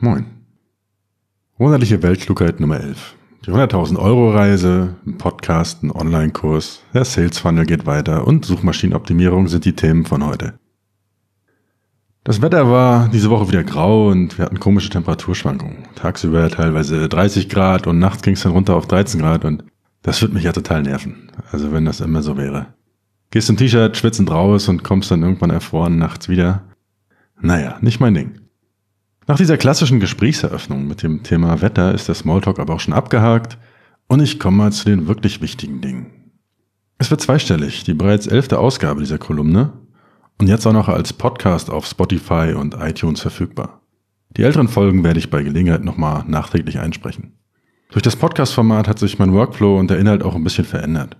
Moin. Wunderliche Weltklugheit Nummer 11. Die 100.000 Euro Reise, ein Podcast, ein Online-Kurs, der Sales Funnel geht weiter und Suchmaschinenoptimierung sind die Themen von heute. Das Wetter war diese Woche wieder grau und wir hatten komische Temperaturschwankungen. Tagsüber teilweise 30 Grad und nachts ging es dann runter auf 13 Grad und das wird mich ja total nerven. Also wenn das immer so wäre. Gehst im T-Shirt schwitzend raus und kommst dann irgendwann erfroren nachts wieder. Naja, nicht mein Ding. Nach dieser klassischen Gesprächseröffnung mit dem Thema Wetter ist der Smalltalk aber auch schon abgehakt und ich komme mal zu den wirklich wichtigen Dingen. Es wird zweistellig, die bereits elfte Ausgabe dieser Kolumne und jetzt auch noch als Podcast auf Spotify und iTunes verfügbar. Die älteren Folgen werde ich bei Gelegenheit nochmal nachträglich einsprechen. Durch das Podcast-Format hat sich mein Workflow und der Inhalt auch ein bisschen verändert.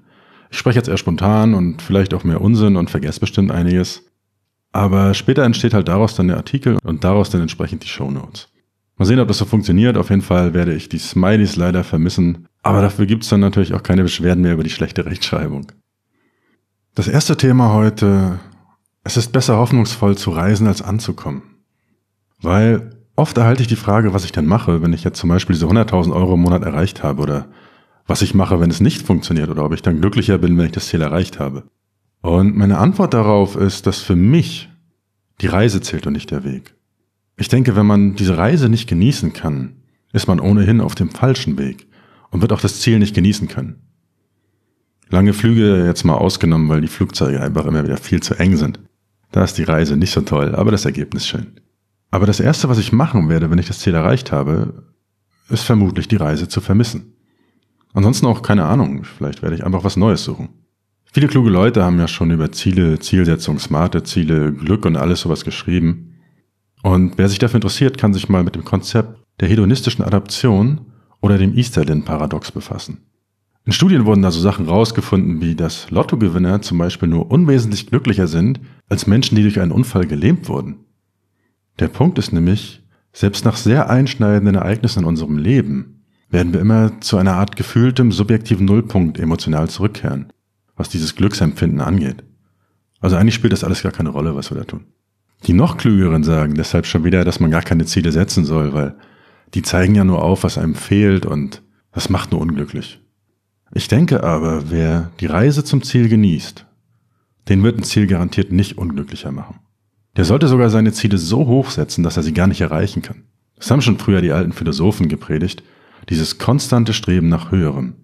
Ich spreche jetzt eher spontan und vielleicht auch mehr Unsinn und vergesse bestimmt einiges. Aber später entsteht halt daraus dann der Artikel und daraus dann entsprechend die Show Notes. Mal sehen, ob das so funktioniert. Auf jeden Fall werde ich die Smileys leider vermissen. Aber dafür gibt's dann natürlich auch keine Beschwerden mehr über die schlechte Rechtschreibung. Das erste Thema heute. Es ist besser hoffnungsvoll zu reisen als anzukommen. Weil oft erhalte ich die Frage, was ich denn mache, wenn ich jetzt zum Beispiel diese 100.000 Euro im Monat erreicht habe oder was ich mache, wenn es nicht funktioniert oder ob ich dann glücklicher bin, wenn ich das Ziel erreicht habe. Und meine Antwort darauf ist, dass für mich die Reise zählt und nicht der Weg. Ich denke, wenn man diese Reise nicht genießen kann, ist man ohnehin auf dem falschen Weg und wird auch das Ziel nicht genießen können. Lange Flüge jetzt mal ausgenommen, weil die Flugzeuge einfach immer wieder viel zu eng sind. Da ist die Reise nicht so toll, aber das Ergebnis schön. Aber das Erste, was ich machen werde, wenn ich das Ziel erreicht habe, ist vermutlich die Reise zu vermissen. Ansonsten auch keine Ahnung, vielleicht werde ich einfach was Neues suchen. Viele kluge Leute haben ja schon über Ziele, Zielsetzung, smarte Ziele, Glück und alles sowas geschrieben. Und wer sich dafür interessiert, kann sich mal mit dem Konzept der hedonistischen Adaption oder dem Easterlin-Paradox befassen. In Studien wurden da so Sachen rausgefunden, wie dass Lottogewinner zum Beispiel nur unwesentlich glücklicher sind als Menschen, die durch einen Unfall gelähmt wurden. Der Punkt ist nämlich, selbst nach sehr einschneidenden Ereignissen in unserem Leben werden wir immer zu einer Art gefühltem subjektiven Nullpunkt emotional zurückkehren was dieses Glücksempfinden angeht. Also eigentlich spielt das alles gar keine Rolle, was wir da tun. Die noch klügeren sagen deshalb schon wieder, dass man gar keine Ziele setzen soll, weil die zeigen ja nur auf, was einem fehlt und das macht nur unglücklich. Ich denke aber, wer die Reise zum Ziel genießt, den wird ein Ziel garantiert nicht unglücklicher machen. Der sollte sogar seine Ziele so hoch setzen, dass er sie gar nicht erreichen kann. Das haben schon früher die alten Philosophen gepredigt, dieses konstante Streben nach Höherem.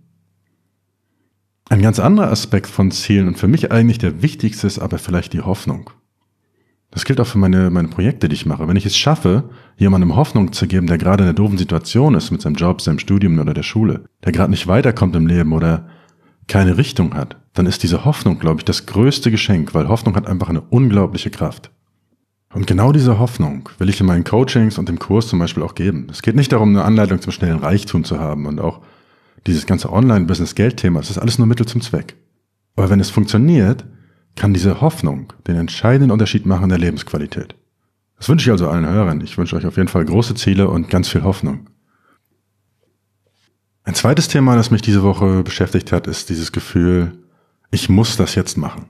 Ein ganz anderer Aspekt von Zielen und für mich eigentlich der wichtigste ist aber vielleicht die Hoffnung. Das gilt auch für meine, meine Projekte, die ich mache. Wenn ich es schaffe, jemandem Hoffnung zu geben, der gerade in einer doofen Situation ist mit seinem Job, seinem Studium oder der Schule, der gerade nicht weiterkommt im Leben oder keine Richtung hat, dann ist diese Hoffnung, glaube ich, das größte Geschenk, weil Hoffnung hat einfach eine unglaubliche Kraft. Und genau diese Hoffnung will ich in meinen Coachings und im Kurs zum Beispiel auch geben. Es geht nicht darum, eine Anleitung zum schnellen Reichtum zu haben und auch dieses ganze Online-Business-Geld-Thema, das ist alles nur Mittel zum Zweck. Aber wenn es funktioniert, kann diese Hoffnung den entscheidenden Unterschied machen in der Lebensqualität. Das wünsche ich also allen Hörern. Ich wünsche euch auf jeden Fall große Ziele und ganz viel Hoffnung. Ein zweites Thema, das mich diese Woche beschäftigt hat, ist dieses Gefühl, ich muss das jetzt machen.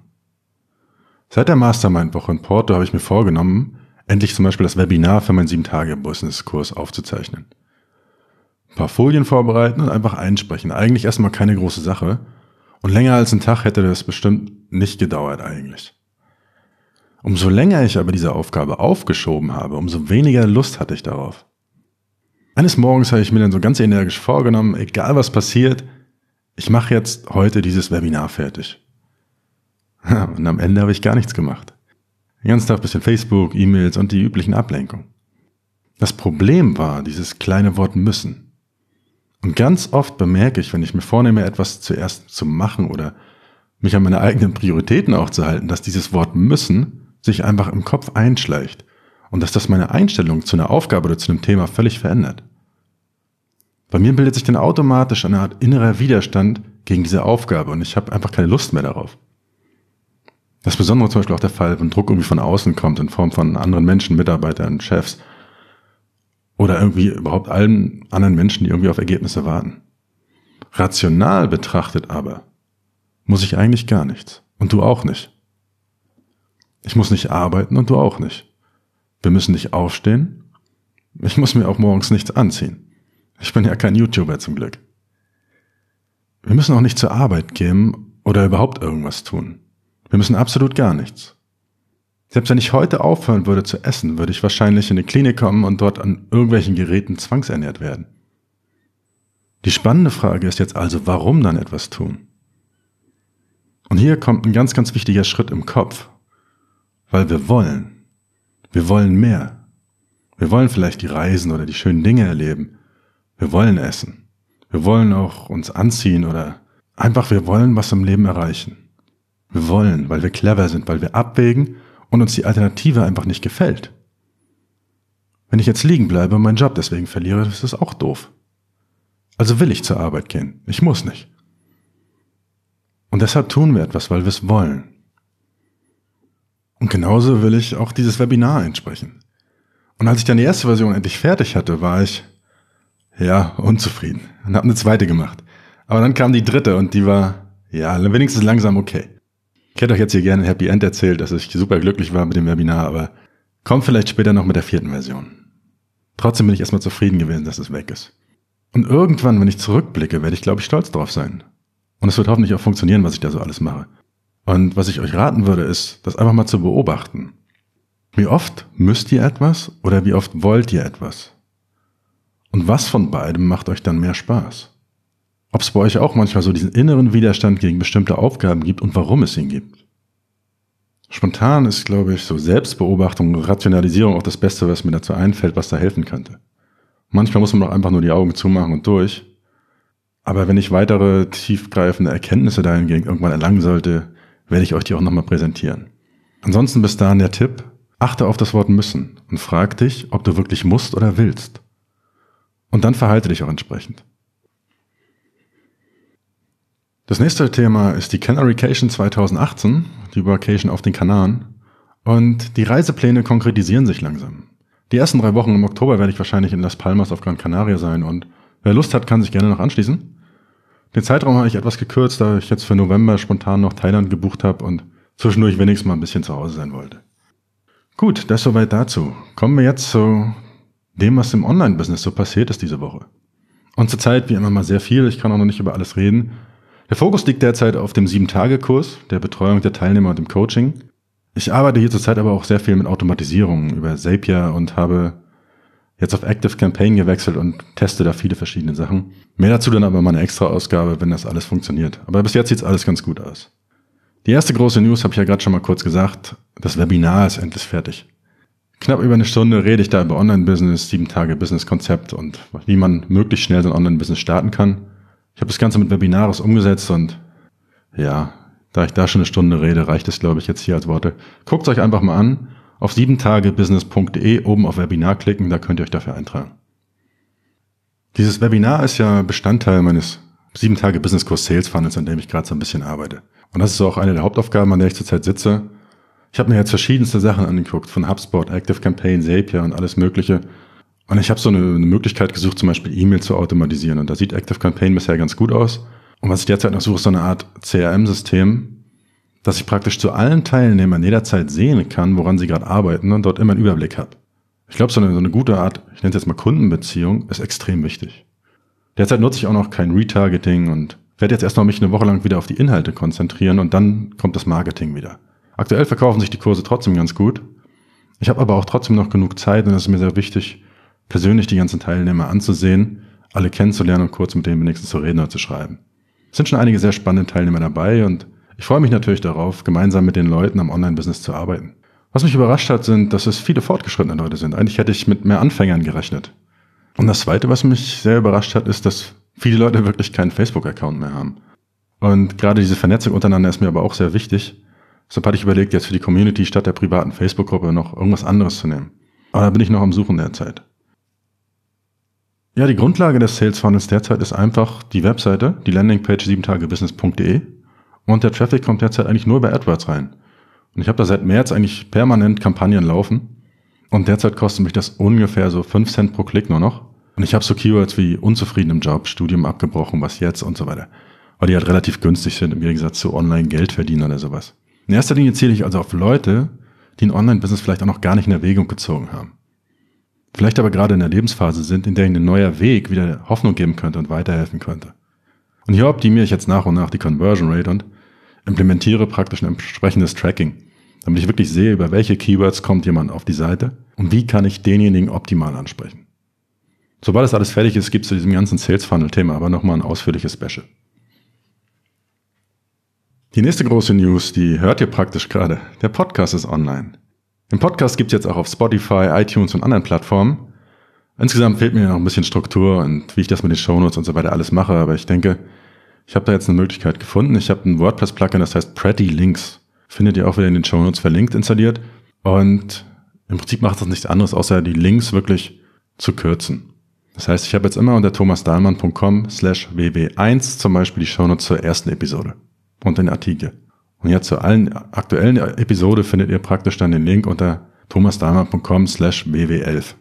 Seit der Mastermind-Woche in Porto habe ich mir vorgenommen, endlich zum Beispiel das Webinar für meinen 7-Tage-Business-Kurs aufzuzeichnen paar Folien vorbereiten und einfach einsprechen. Eigentlich erstmal keine große Sache. Und länger als ein Tag hätte das bestimmt nicht gedauert eigentlich. Umso länger ich aber diese Aufgabe aufgeschoben habe, umso weniger Lust hatte ich darauf. Eines Morgens habe ich mir dann so ganz energisch vorgenommen, egal was passiert, ich mache jetzt heute dieses Webinar fertig. Und am Ende habe ich gar nichts gemacht. Den ganzen Tag bisschen Facebook, E-Mails und die üblichen Ablenkungen. Das Problem war dieses kleine Wort müssen. Und ganz oft bemerke ich, wenn ich mir vornehme, etwas zuerst zu machen oder mich an meine eigenen Prioritäten auch zu halten, dass dieses Wort müssen sich einfach im Kopf einschleicht und dass das meine Einstellung zu einer Aufgabe oder zu einem Thema völlig verändert. Bei mir bildet sich dann automatisch eine Art innerer Widerstand gegen diese Aufgabe und ich habe einfach keine Lust mehr darauf. Das ist besonders zum Beispiel auch der Fall, wenn Druck irgendwie von außen kommt in Form von anderen Menschen, Mitarbeitern, Chefs oder irgendwie überhaupt allen anderen Menschen, die irgendwie auf Ergebnisse warten. Rational betrachtet aber muss ich eigentlich gar nichts. Und du auch nicht. Ich muss nicht arbeiten und du auch nicht. Wir müssen nicht aufstehen. Ich muss mir auch morgens nichts anziehen. Ich bin ja kein YouTuber zum Glück. Wir müssen auch nicht zur Arbeit gehen oder überhaupt irgendwas tun. Wir müssen absolut gar nichts. Selbst wenn ich heute aufhören würde zu essen, würde ich wahrscheinlich in eine Klinik kommen und dort an irgendwelchen Geräten zwangsernährt werden. Die spannende Frage ist jetzt also, warum dann etwas tun? Und hier kommt ein ganz, ganz wichtiger Schritt im Kopf, weil wir wollen. Wir wollen mehr. Wir wollen vielleicht die Reisen oder die schönen Dinge erleben. Wir wollen essen. Wir wollen auch uns anziehen oder einfach wir wollen was im Leben erreichen. Wir wollen, weil wir clever sind, weil wir abwägen und uns die Alternative einfach nicht gefällt. Wenn ich jetzt liegen bleibe und meinen Job deswegen verliere, das ist auch doof. Also will ich zur Arbeit gehen. Ich muss nicht. Und deshalb tun wir etwas, weil wir es wollen. Und genauso will ich auch dieses Webinar entsprechen. Und als ich dann die erste Version endlich fertig hatte, war ich, ja, unzufrieden und habe eine zweite gemacht. Aber dann kam die dritte und die war, ja, wenigstens langsam okay. Ich hätte euch jetzt hier gerne ein Happy End erzählt, dass ich super glücklich war mit dem Webinar, aber kommt vielleicht später noch mit der vierten Version. Trotzdem bin ich erstmal zufrieden gewesen, dass es weg ist. Und irgendwann, wenn ich zurückblicke, werde ich, glaube ich, stolz drauf sein. Und es wird hoffentlich auch funktionieren, was ich da so alles mache. Und was ich euch raten würde, ist, das einfach mal zu beobachten. Wie oft müsst ihr etwas oder wie oft wollt ihr etwas? Und was von beidem macht euch dann mehr Spaß? Ob es bei euch auch manchmal so diesen inneren Widerstand gegen bestimmte Aufgaben gibt und warum es ihn gibt. Spontan ist, glaube ich, so Selbstbeobachtung, Rationalisierung auch das Beste, was mir dazu einfällt, was da helfen könnte. Manchmal muss man doch einfach nur die Augen zumachen und durch. Aber wenn ich weitere tiefgreifende Erkenntnisse dahingehend irgendwann erlangen sollte, werde ich euch die auch nochmal präsentieren. Ansonsten bis dahin der Tipp, achte auf das Wort müssen und frag dich, ob du wirklich musst oder willst. Und dann verhalte dich auch entsprechend. Das nächste Thema ist die Canarycation 2018, die Vacation auf den Kanaren. Und die Reisepläne konkretisieren sich langsam. Die ersten drei Wochen im Oktober werde ich wahrscheinlich in Las Palmas auf Gran Canaria sein und wer Lust hat, kann sich gerne noch anschließen. Den Zeitraum habe ich etwas gekürzt, da ich jetzt für November spontan noch Thailand gebucht habe und zwischendurch wenigstens mal ein bisschen zu Hause sein wollte. Gut, das soweit dazu. Kommen wir jetzt zu dem, was im Online-Business so passiert ist diese Woche. Und zurzeit wie immer mal sehr viel, ich kann auch noch nicht über alles reden. Der Fokus liegt derzeit auf dem 7-Tage-Kurs, der Betreuung der Teilnehmer und dem Coaching. Ich arbeite hier zurzeit aber auch sehr viel mit Automatisierung über Zapier und habe jetzt auf Active Campaign gewechselt und teste da viele verschiedene Sachen. Mehr dazu dann aber mal eine extra Ausgabe, wenn das alles funktioniert. Aber bis jetzt sieht alles ganz gut aus. Die erste große News habe ich ja gerade schon mal kurz gesagt. Das Webinar ist endlich fertig. Knapp über eine Stunde rede ich da über Online-Business, sieben Tage Business-Konzept und wie man möglichst schnell so ein Online-Business starten kann. Ich habe das Ganze mit Webinaris umgesetzt und ja, da ich da schon eine Stunde rede, reicht es, glaube ich, jetzt hier als Worte. Guckt euch einfach mal an. Auf siebentagebusiness.de oben auf Webinar klicken, da könnt ihr euch dafür eintragen. Dieses Webinar ist ja Bestandteil meines sieben Tage Business Kurs Sales Funnels, an dem ich gerade so ein bisschen arbeite. Und das ist auch eine der Hauptaufgaben, an der ich zurzeit sitze. Ich habe mir jetzt verschiedenste Sachen angeguckt, von HubSpot, Active Campaign, Zapier und alles Mögliche. Und ich habe so eine, eine Möglichkeit gesucht, zum Beispiel E-Mail zu automatisieren. Und da sieht Active Campaign bisher ganz gut aus. Und was ich derzeit noch suche, ist so eine Art CRM-System, dass ich praktisch zu allen Teilnehmern jederzeit sehen kann, woran sie gerade arbeiten und dort immer einen Überblick habe. Ich glaube, so eine, so eine gute Art, ich nenne es jetzt mal Kundenbeziehung, ist extrem wichtig. Derzeit nutze ich auch noch kein Retargeting und werde jetzt erstmal mich eine Woche lang wieder auf die Inhalte konzentrieren und dann kommt das Marketing wieder. Aktuell verkaufen sich die Kurse trotzdem ganz gut. Ich habe aber auch trotzdem noch genug Zeit und es ist mir sehr wichtig, persönlich die ganzen Teilnehmer anzusehen, alle kennenzulernen und kurz mit denen wenigstens zu reden oder zu schreiben. Es sind schon einige sehr spannende Teilnehmer dabei und ich freue mich natürlich darauf, gemeinsam mit den Leuten am Online-Business zu arbeiten. Was mich überrascht hat, sind, dass es viele fortgeschrittene Leute sind. Eigentlich hätte ich mit mehr Anfängern gerechnet. Und das Zweite, was mich sehr überrascht hat, ist, dass viele Leute wirklich keinen Facebook-Account mehr haben. Und gerade diese Vernetzung untereinander ist mir aber auch sehr wichtig. Deshalb hatte ich überlegt, jetzt für die Community statt der privaten Facebook-Gruppe noch irgendwas anderes zu nehmen. Aber da bin ich noch am Suchen derzeit. Ja, die Grundlage des Sales Funnels derzeit ist einfach die Webseite, die Landingpage 7tagebusiness.de und der Traffic kommt derzeit eigentlich nur über AdWords rein. Und ich habe da seit März eigentlich permanent Kampagnen laufen und derzeit kostet mich das ungefähr so 5 Cent pro Klick nur noch. Und ich habe so Keywords wie unzufrieden im Job, Studium abgebrochen, was jetzt und so weiter. Weil die halt relativ günstig sind im Gegensatz zu online Geld verdienen oder sowas. In erster Linie zähle ich also auf Leute, die ein Online-Business vielleicht auch noch gar nicht in Erwägung gezogen haben. Vielleicht aber gerade in der Lebensphase sind, in der ihnen ein neuer Weg wieder Hoffnung geben könnte und weiterhelfen könnte. Und hier optimiere ich jetzt nach und nach die Conversion Rate und implementiere praktisch ein entsprechendes Tracking, damit ich wirklich sehe, über welche Keywords kommt jemand auf die Seite und wie kann ich denjenigen optimal ansprechen. Sobald das alles fertig ist, gibt es zu diesem ganzen Sales Funnel Thema aber nochmal ein ausführliches Special. Die nächste große News, die hört ihr praktisch gerade. Der Podcast ist online. Den Podcast gibt es jetzt auch auf Spotify, iTunes und anderen Plattformen. Insgesamt fehlt mir noch ein bisschen Struktur und wie ich das mit den Shownotes und so weiter alles mache, aber ich denke, ich habe da jetzt eine Möglichkeit gefunden. Ich habe ein WordPress-Plugin, das heißt Pretty Links. Findet ihr auch wieder in den Shownotes verlinkt installiert. Und im Prinzip macht das nichts anderes, außer die Links wirklich zu kürzen. Das heißt, ich habe jetzt immer unter thomasdahlmann.com slash ww1 zum Beispiel die Shownotes zur ersten Episode und den Artikel. Und jetzt zu allen aktuellen Episode findet ihr praktisch dann den Link unter thomasdahlmann.com slash ww11.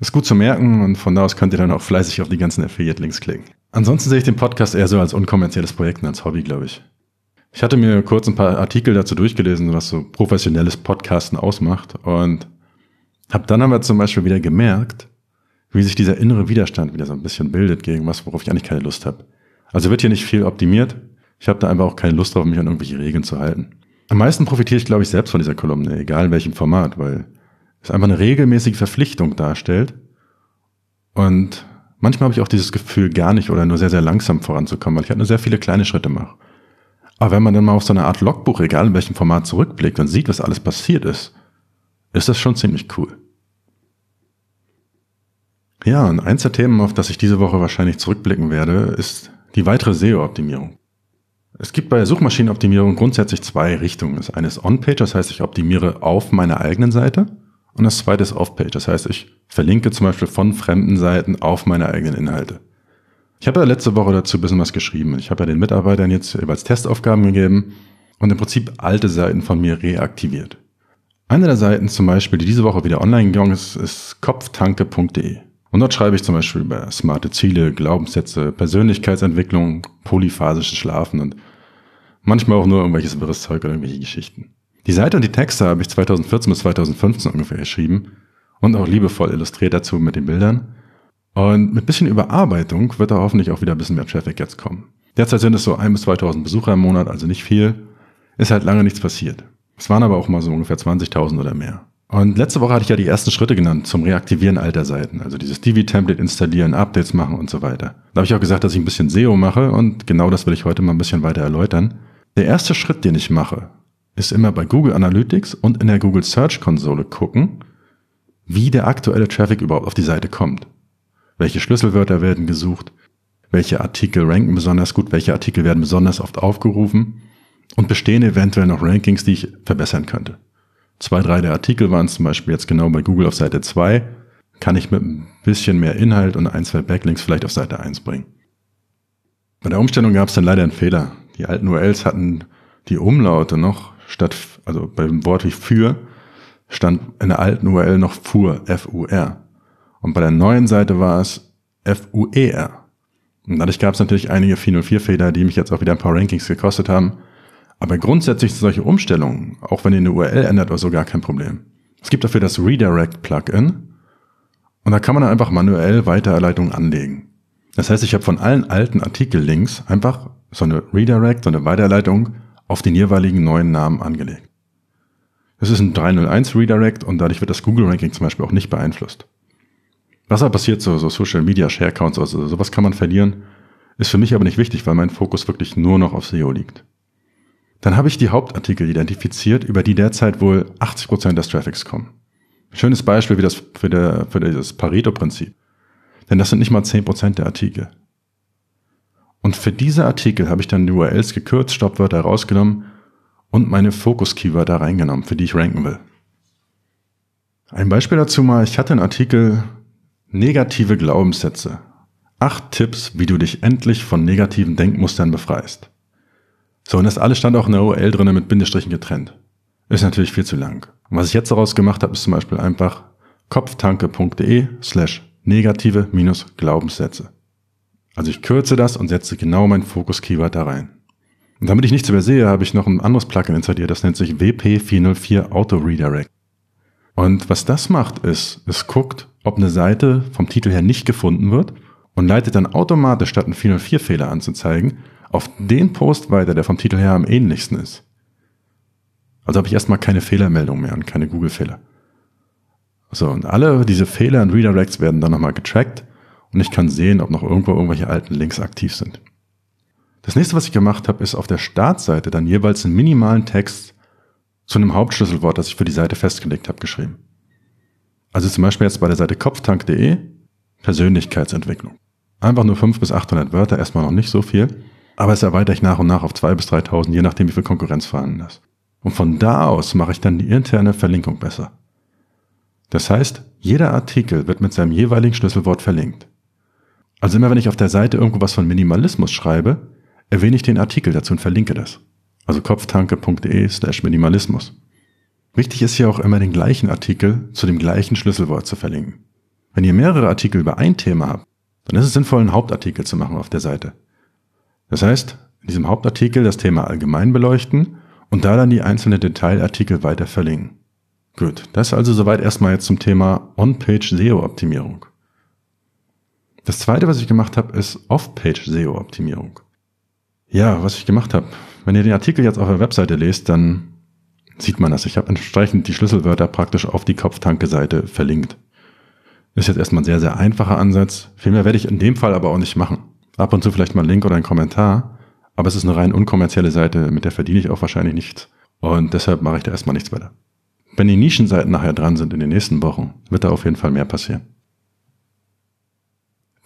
Ist gut zu merken und von da aus könnt ihr dann auch fleißig auf die ganzen Affiliate-Links klicken. Ansonsten sehe ich den Podcast eher so als unkommerzielles Projekt und als Hobby, glaube ich. Ich hatte mir kurz ein paar Artikel dazu durchgelesen, was so professionelles Podcasten ausmacht und habe dann aber zum Beispiel wieder gemerkt, wie sich dieser innere Widerstand wieder so ein bisschen bildet gegen was, worauf ich eigentlich keine Lust habe. Also wird hier nicht viel optimiert. Ich habe da einfach auch keine Lust drauf, mich an irgendwelche Regeln zu halten. Am meisten profitiere ich, glaube ich, selbst von dieser Kolumne, egal in welchem Format, weil es einfach eine regelmäßige Verpflichtung darstellt. Und manchmal habe ich auch dieses Gefühl, gar nicht oder nur sehr, sehr langsam voranzukommen, weil ich halt nur sehr viele kleine Schritte mache. Aber wenn man dann mal auf so eine Art Logbuch, egal in welchem Format, zurückblickt und sieht, was alles passiert ist, ist das schon ziemlich cool. Ja, und eins der Themen, auf das ich diese Woche wahrscheinlich zurückblicken werde, ist die weitere SEO-Optimierung. Es gibt bei Suchmaschinenoptimierung grundsätzlich zwei Richtungen. Das eine ist On-Page, das heißt, ich optimiere auf meiner eigenen Seite. Und das zweite ist Off-Page. Das heißt, ich verlinke zum Beispiel von fremden Seiten auf meine eigenen Inhalte. Ich habe ja letzte Woche dazu ein bisschen was geschrieben. Ich habe ja den Mitarbeitern jetzt jeweils Testaufgaben gegeben und im Prinzip alte Seiten von mir reaktiviert. Eine der Seiten zum Beispiel, die diese Woche wieder online gegangen ist, ist kopftanke.de. Und dort schreibe ich zum Beispiel über smarte Ziele, Glaubenssätze, Persönlichkeitsentwicklung, polyphasisches Schlafen und manchmal auch nur irgendwelches wirres Zeug oder irgendwelche Geschichten. Die Seite und die Texte habe ich 2014 bis 2015 ungefähr geschrieben und auch liebevoll illustriert dazu mit den Bildern. Und mit bisschen Überarbeitung wird da hoffentlich auch wieder ein bisschen mehr Traffic jetzt kommen. Derzeit sind es so ein bis 2000 Besucher im Monat, also nicht viel. Ist halt lange nichts passiert. Es waren aber auch mal so ungefähr 20.000 oder mehr. Und letzte Woche hatte ich ja die ersten Schritte genannt zum Reaktivieren alter Seiten. Also dieses Divi-Template installieren, Updates machen und so weiter. Da habe ich auch gesagt, dass ich ein bisschen SEO mache und genau das will ich heute mal ein bisschen weiter erläutern. Der erste Schritt, den ich mache, ist immer bei Google Analytics und in der Google Search Konsole gucken, wie der aktuelle Traffic überhaupt auf die Seite kommt. Welche Schlüsselwörter werden gesucht? Welche Artikel ranken besonders gut? Welche Artikel werden besonders oft aufgerufen? Und bestehen eventuell noch Rankings, die ich verbessern könnte? Zwei, drei der Artikel waren zum Beispiel jetzt genau bei Google auf Seite 2. Kann ich mit ein bisschen mehr Inhalt und ein, zwei Backlinks vielleicht auf Seite 1 bringen. Bei der Umstellung gab es dann leider einen Fehler. Die alten URLs hatten die Umlaute noch statt, also beim Wort wie für, stand in der alten URL noch FUR, F-U-R. Und bei der neuen Seite war es F-U-E-R. Und dadurch gab es natürlich einige 404-Fehler, die mich jetzt auch wieder ein paar Rankings gekostet haben. Aber grundsätzlich sind solche Umstellungen, auch wenn ihr eine URL ändert oder so, gar kein Problem. Es gibt dafür das Redirect-Plugin und da kann man dann einfach manuell Weiterleitungen anlegen. Das heißt, ich habe von allen alten Artikel-Links einfach so eine Redirect, so eine Weiterleitung auf den jeweiligen neuen Namen angelegt. Es ist ein 301 Redirect und dadurch wird das Google Ranking zum Beispiel auch nicht beeinflusst. Was aber passiert, so, so Social Media Share Counts, also sowas kann man verlieren, ist für mich aber nicht wichtig, weil mein Fokus wirklich nur noch auf SEO liegt. Dann habe ich die Hauptartikel identifiziert, über die derzeit wohl 80 Prozent des Traffics kommen. Schönes Beispiel wie das für, der, für das Pareto-Prinzip. Denn das sind nicht mal 10% der Artikel. Und für diese Artikel habe ich dann die URLs gekürzt, Stoppwörter rausgenommen und meine Fokus-Keywörter reingenommen, für die ich ranken will. Ein Beispiel dazu mal, ich hatte einen Artikel Negative Glaubenssätze. Acht Tipps, wie du dich endlich von negativen Denkmustern befreist. So, und das alles stand auch in der URL drinne mit Bindestrichen getrennt. Ist natürlich viel zu lang. Und was ich jetzt daraus gemacht habe, ist zum Beispiel einfach kopftanke.de slash negative minus Glaubenssätze. Also ich kürze das und setze genau mein Fokus-Keyword da rein. Und damit ich nichts übersehe, habe ich noch ein anderes Plugin installiert, das nennt sich WP404 Auto Redirect. Und was das macht, ist, es guckt, ob eine Seite vom Titel her nicht gefunden wird und leitet dann automatisch statt einen 404-Fehler anzuzeigen, auf den Post weiter, der vom Titel her am ähnlichsten ist. Also habe ich erstmal keine Fehlermeldung mehr und keine Google-Fehler. So, und alle diese Fehler und Redirects werden dann nochmal getrackt und ich kann sehen, ob noch irgendwo irgendwelche alten Links aktiv sind. Das nächste, was ich gemacht habe, ist auf der Startseite dann jeweils einen minimalen Text zu einem Hauptschlüsselwort, das ich für die Seite festgelegt habe, geschrieben. Also zum Beispiel jetzt bei der Seite kopftank.de Persönlichkeitsentwicklung. Einfach nur 500 bis 800 Wörter, erstmal noch nicht so viel, aber es erweitere ich nach und nach auf 2.000 bis 3.000, je nachdem wie viel Konkurrenz vorhanden ist. Und von da aus mache ich dann die interne Verlinkung besser. Das heißt, jeder Artikel wird mit seinem jeweiligen Schlüsselwort verlinkt. Also immer wenn ich auf der Seite irgendwo was von Minimalismus schreibe, erwähne ich den Artikel dazu und verlinke das. Also kopftanke.de slash Minimalismus. Wichtig ist hier auch immer den gleichen Artikel zu dem gleichen Schlüsselwort zu verlinken. Wenn ihr mehrere Artikel über ein Thema habt, dann ist es sinnvoll, einen Hauptartikel zu machen auf der Seite. Das heißt, in diesem Hauptartikel das Thema allgemein beleuchten und da dann die einzelnen Detailartikel weiter verlinken. Gut, das also soweit erstmal jetzt zum Thema On-Page SEO-Optimierung. Das zweite, was ich gemacht habe, ist Off-Page SEO-Optimierung. Ja, was ich gemacht habe. Wenn ihr den Artikel jetzt auf der Webseite lest, dann sieht man das. Ich habe entsprechend die Schlüsselwörter praktisch auf die Kopftanke-Seite verlinkt. Ist jetzt erstmal ein sehr, sehr einfacher Ansatz. Viel mehr werde ich in dem Fall aber auch nicht machen. Ab und zu vielleicht mal ein Link oder ein Kommentar. Aber es ist eine rein unkommerzielle Seite, mit der verdiene ich auch wahrscheinlich nichts. Und deshalb mache ich da erstmal nichts weiter. Wenn die Nischenseiten nachher dran sind in den nächsten Wochen, wird da auf jeden Fall mehr passieren.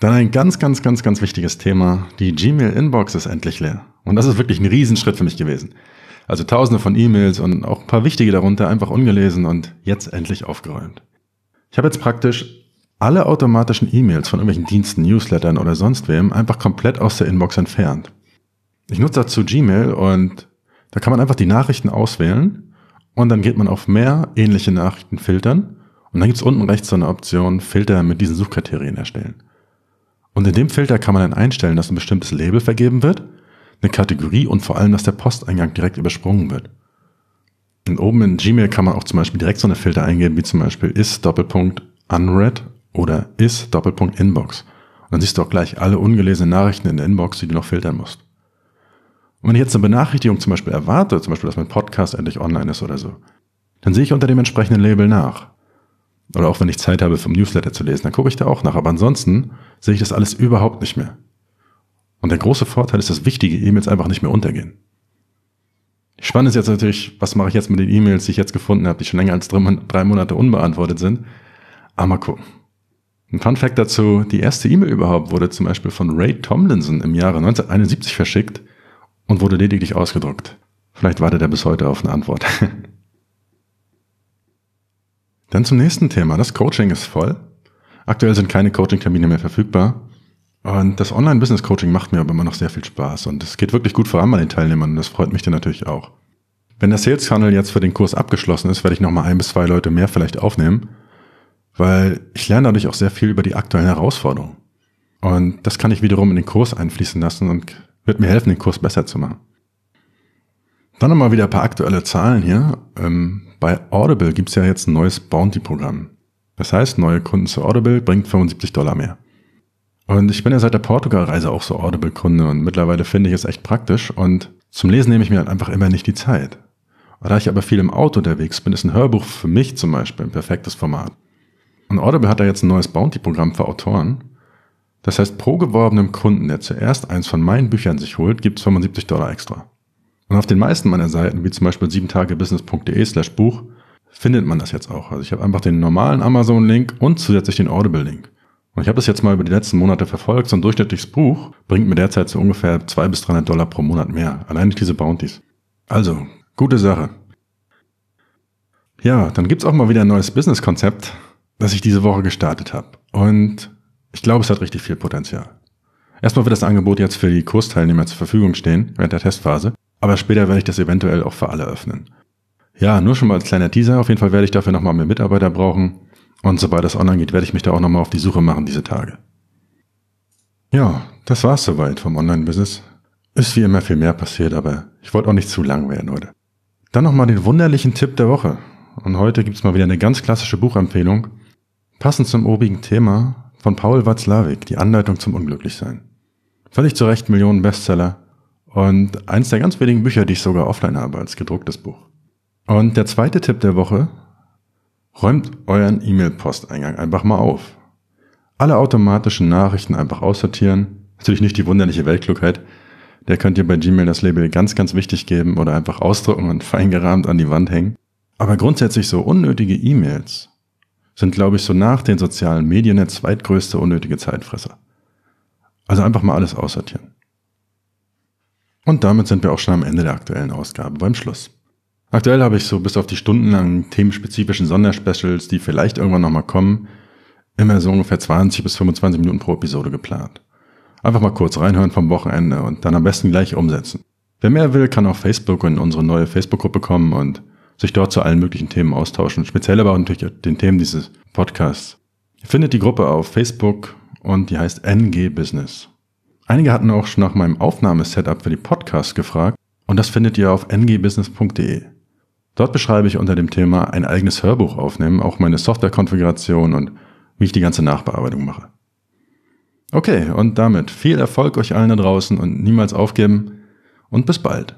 Dann ein ganz, ganz, ganz, ganz wichtiges Thema. Die Gmail-Inbox ist endlich leer. Und das ist wirklich ein Riesenschritt für mich gewesen. Also tausende von E-Mails und auch ein paar wichtige darunter einfach ungelesen und jetzt endlich aufgeräumt. Ich habe jetzt praktisch alle automatischen E-Mails von irgendwelchen Diensten, Newslettern oder sonst wem einfach komplett aus der Inbox entfernt. Ich nutze dazu Gmail und da kann man einfach die Nachrichten auswählen und dann geht man auf mehr ähnliche Nachrichten filtern und dann gibt's unten rechts so eine Option Filter mit diesen Suchkriterien erstellen. Und in dem Filter kann man dann einstellen, dass ein bestimmtes Label vergeben wird, eine Kategorie und vor allem, dass der Posteingang direkt übersprungen wird. Und oben in Gmail kann man auch zum Beispiel direkt so eine Filter eingeben, wie zum Beispiel is Doppelpunkt unread oder is Doppelpunkt Inbox. Und dann siehst du auch gleich alle ungelesenen Nachrichten in der Inbox, die du noch filtern musst. Und wenn ich jetzt eine Benachrichtigung zum Beispiel erwarte, zum Beispiel, dass mein Podcast endlich online ist oder so, dann sehe ich unter dem entsprechenden Label nach. Oder auch wenn ich Zeit habe, vom Newsletter zu lesen, dann gucke ich da auch nach. Aber ansonsten sehe ich das alles überhaupt nicht mehr. Und der große Vorteil ist, dass wichtige E-Mails einfach nicht mehr untergehen. Spannend ist jetzt natürlich, was mache ich jetzt mit den E-Mails, die ich jetzt gefunden habe, die schon länger als drei Monate unbeantwortet sind. Aber mal gucken. Ein Fun Fact dazu, die erste E-Mail überhaupt wurde zum Beispiel von Ray Tomlinson im Jahre 1971 verschickt und wurde lediglich ausgedruckt. Vielleicht wartet er bis heute auf eine Antwort. Dann zum nächsten Thema. Das Coaching ist voll. Aktuell sind keine Coaching-Termine mehr verfügbar. Und das Online-Business-Coaching macht mir aber immer noch sehr viel Spaß. Und es geht wirklich gut voran bei den Teilnehmern. Und das freut mich dann natürlich auch. Wenn der Sales Funnel jetzt für den Kurs abgeschlossen ist, werde ich nochmal ein bis zwei Leute mehr vielleicht aufnehmen. Weil ich lerne dadurch auch sehr viel über die aktuellen Herausforderungen. Und das kann ich wiederum in den Kurs einfließen lassen und wird mir helfen, den Kurs besser zu machen. Dann nochmal wieder ein paar aktuelle Zahlen hier. Ähm, bei Audible gibt's ja jetzt ein neues Bounty-Programm. Das heißt, neue Kunden zu Audible bringt 75 Dollar mehr. Und ich bin ja seit der Portugal-Reise auch so Audible-Kunde und mittlerweile finde ich es echt praktisch und zum Lesen nehme ich mir halt einfach immer nicht die Zeit. Da ich aber viel im Auto unterwegs bin, ist ein Hörbuch für mich zum Beispiel ein perfektes Format. Und Audible hat da jetzt ein neues Bounty-Programm für Autoren. Das heißt, pro geworbenem Kunden, der zuerst eins von meinen Büchern sich holt, gibt's 75 Dollar extra. Und auf den meisten meiner Seiten, wie zum Beispiel 7tagebusiness.de slash Buch, findet man das jetzt auch. Also ich habe einfach den normalen Amazon-Link und zusätzlich den Audible-Link. Und ich habe das jetzt mal über die letzten Monate verfolgt. So ein durchschnittliches Buch bringt mir derzeit so ungefähr 200 bis 300 Dollar pro Monat mehr. Allein durch diese Bounties. Also, gute Sache. Ja, dann gibt's auch mal wieder ein neues Business-Konzept, das ich diese Woche gestartet habe. Und ich glaube, es hat richtig viel Potenzial. Erstmal wird das Angebot jetzt für die Kursteilnehmer zur Verfügung stehen während der Testphase. Aber später werde ich das eventuell auch für alle öffnen. Ja, nur schon mal als kleiner Teaser. Auf jeden Fall werde ich dafür nochmal mehr Mitarbeiter brauchen. Und sobald das online geht, werde ich mich da auch nochmal auf die Suche machen diese Tage. Ja, das war's soweit vom Online-Business. Ist wie immer viel mehr passiert, aber ich wollte auch nicht zu lang werden heute. Dann nochmal den wunderlichen Tipp der Woche. Und heute gibt's mal wieder eine ganz klassische Buchempfehlung. Passend zum obigen Thema von Paul Watzlawick, die Anleitung zum Unglücklichsein. Völlig zu Recht Millionen Bestseller und eins der ganz wenigen Bücher, die ich sogar offline habe als gedrucktes Buch. Und der zweite Tipp der Woche, räumt euren E-Mail-Posteingang einfach mal auf. Alle automatischen Nachrichten einfach aussortieren. Natürlich nicht die wunderliche Weltklugheit. Der könnt ihr bei Gmail das Label ganz, ganz wichtig geben oder einfach ausdrucken und feingerahmt an die Wand hängen. Aber grundsätzlich so unnötige E-Mails sind, glaube ich, so nach den sozialen Medien der zweitgrößte unnötige Zeitfresser. Also einfach mal alles aussortieren. Und damit sind wir auch schon am Ende der aktuellen Ausgabe beim Schluss. Aktuell habe ich so bis auf die stundenlangen themenspezifischen Sonderspecials, die vielleicht irgendwann nochmal kommen, immer so ungefähr 20 bis 25 Minuten pro Episode geplant. Einfach mal kurz reinhören vom Wochenende und dann am besten gleich umsetzen. Wer mehr will, kann auf Facebook in unsere neue Facebook-Gruppe kommen und sich dort zu allen möglichen Themen austauschen, speziell aber auch natürlich den Themen dieses Podcasts. Ihr findet die Gruppe auf Facebook und die heißt NG Business. Einige hatten auch schon nach meinem Aufnahmesetup für die Podcasts gefragt und das findet ihr auf ngbusiness.de. Dort beschreibe ich unter dem Thema ein eigenes Hörbuch aufnehmen, auch meine Softwarekonfiguration und wie ich die ganze Nachbearbeitung mache. Okay, und damit viel Erfolg euch allen da draußen und niemals aufgeben und bis bald.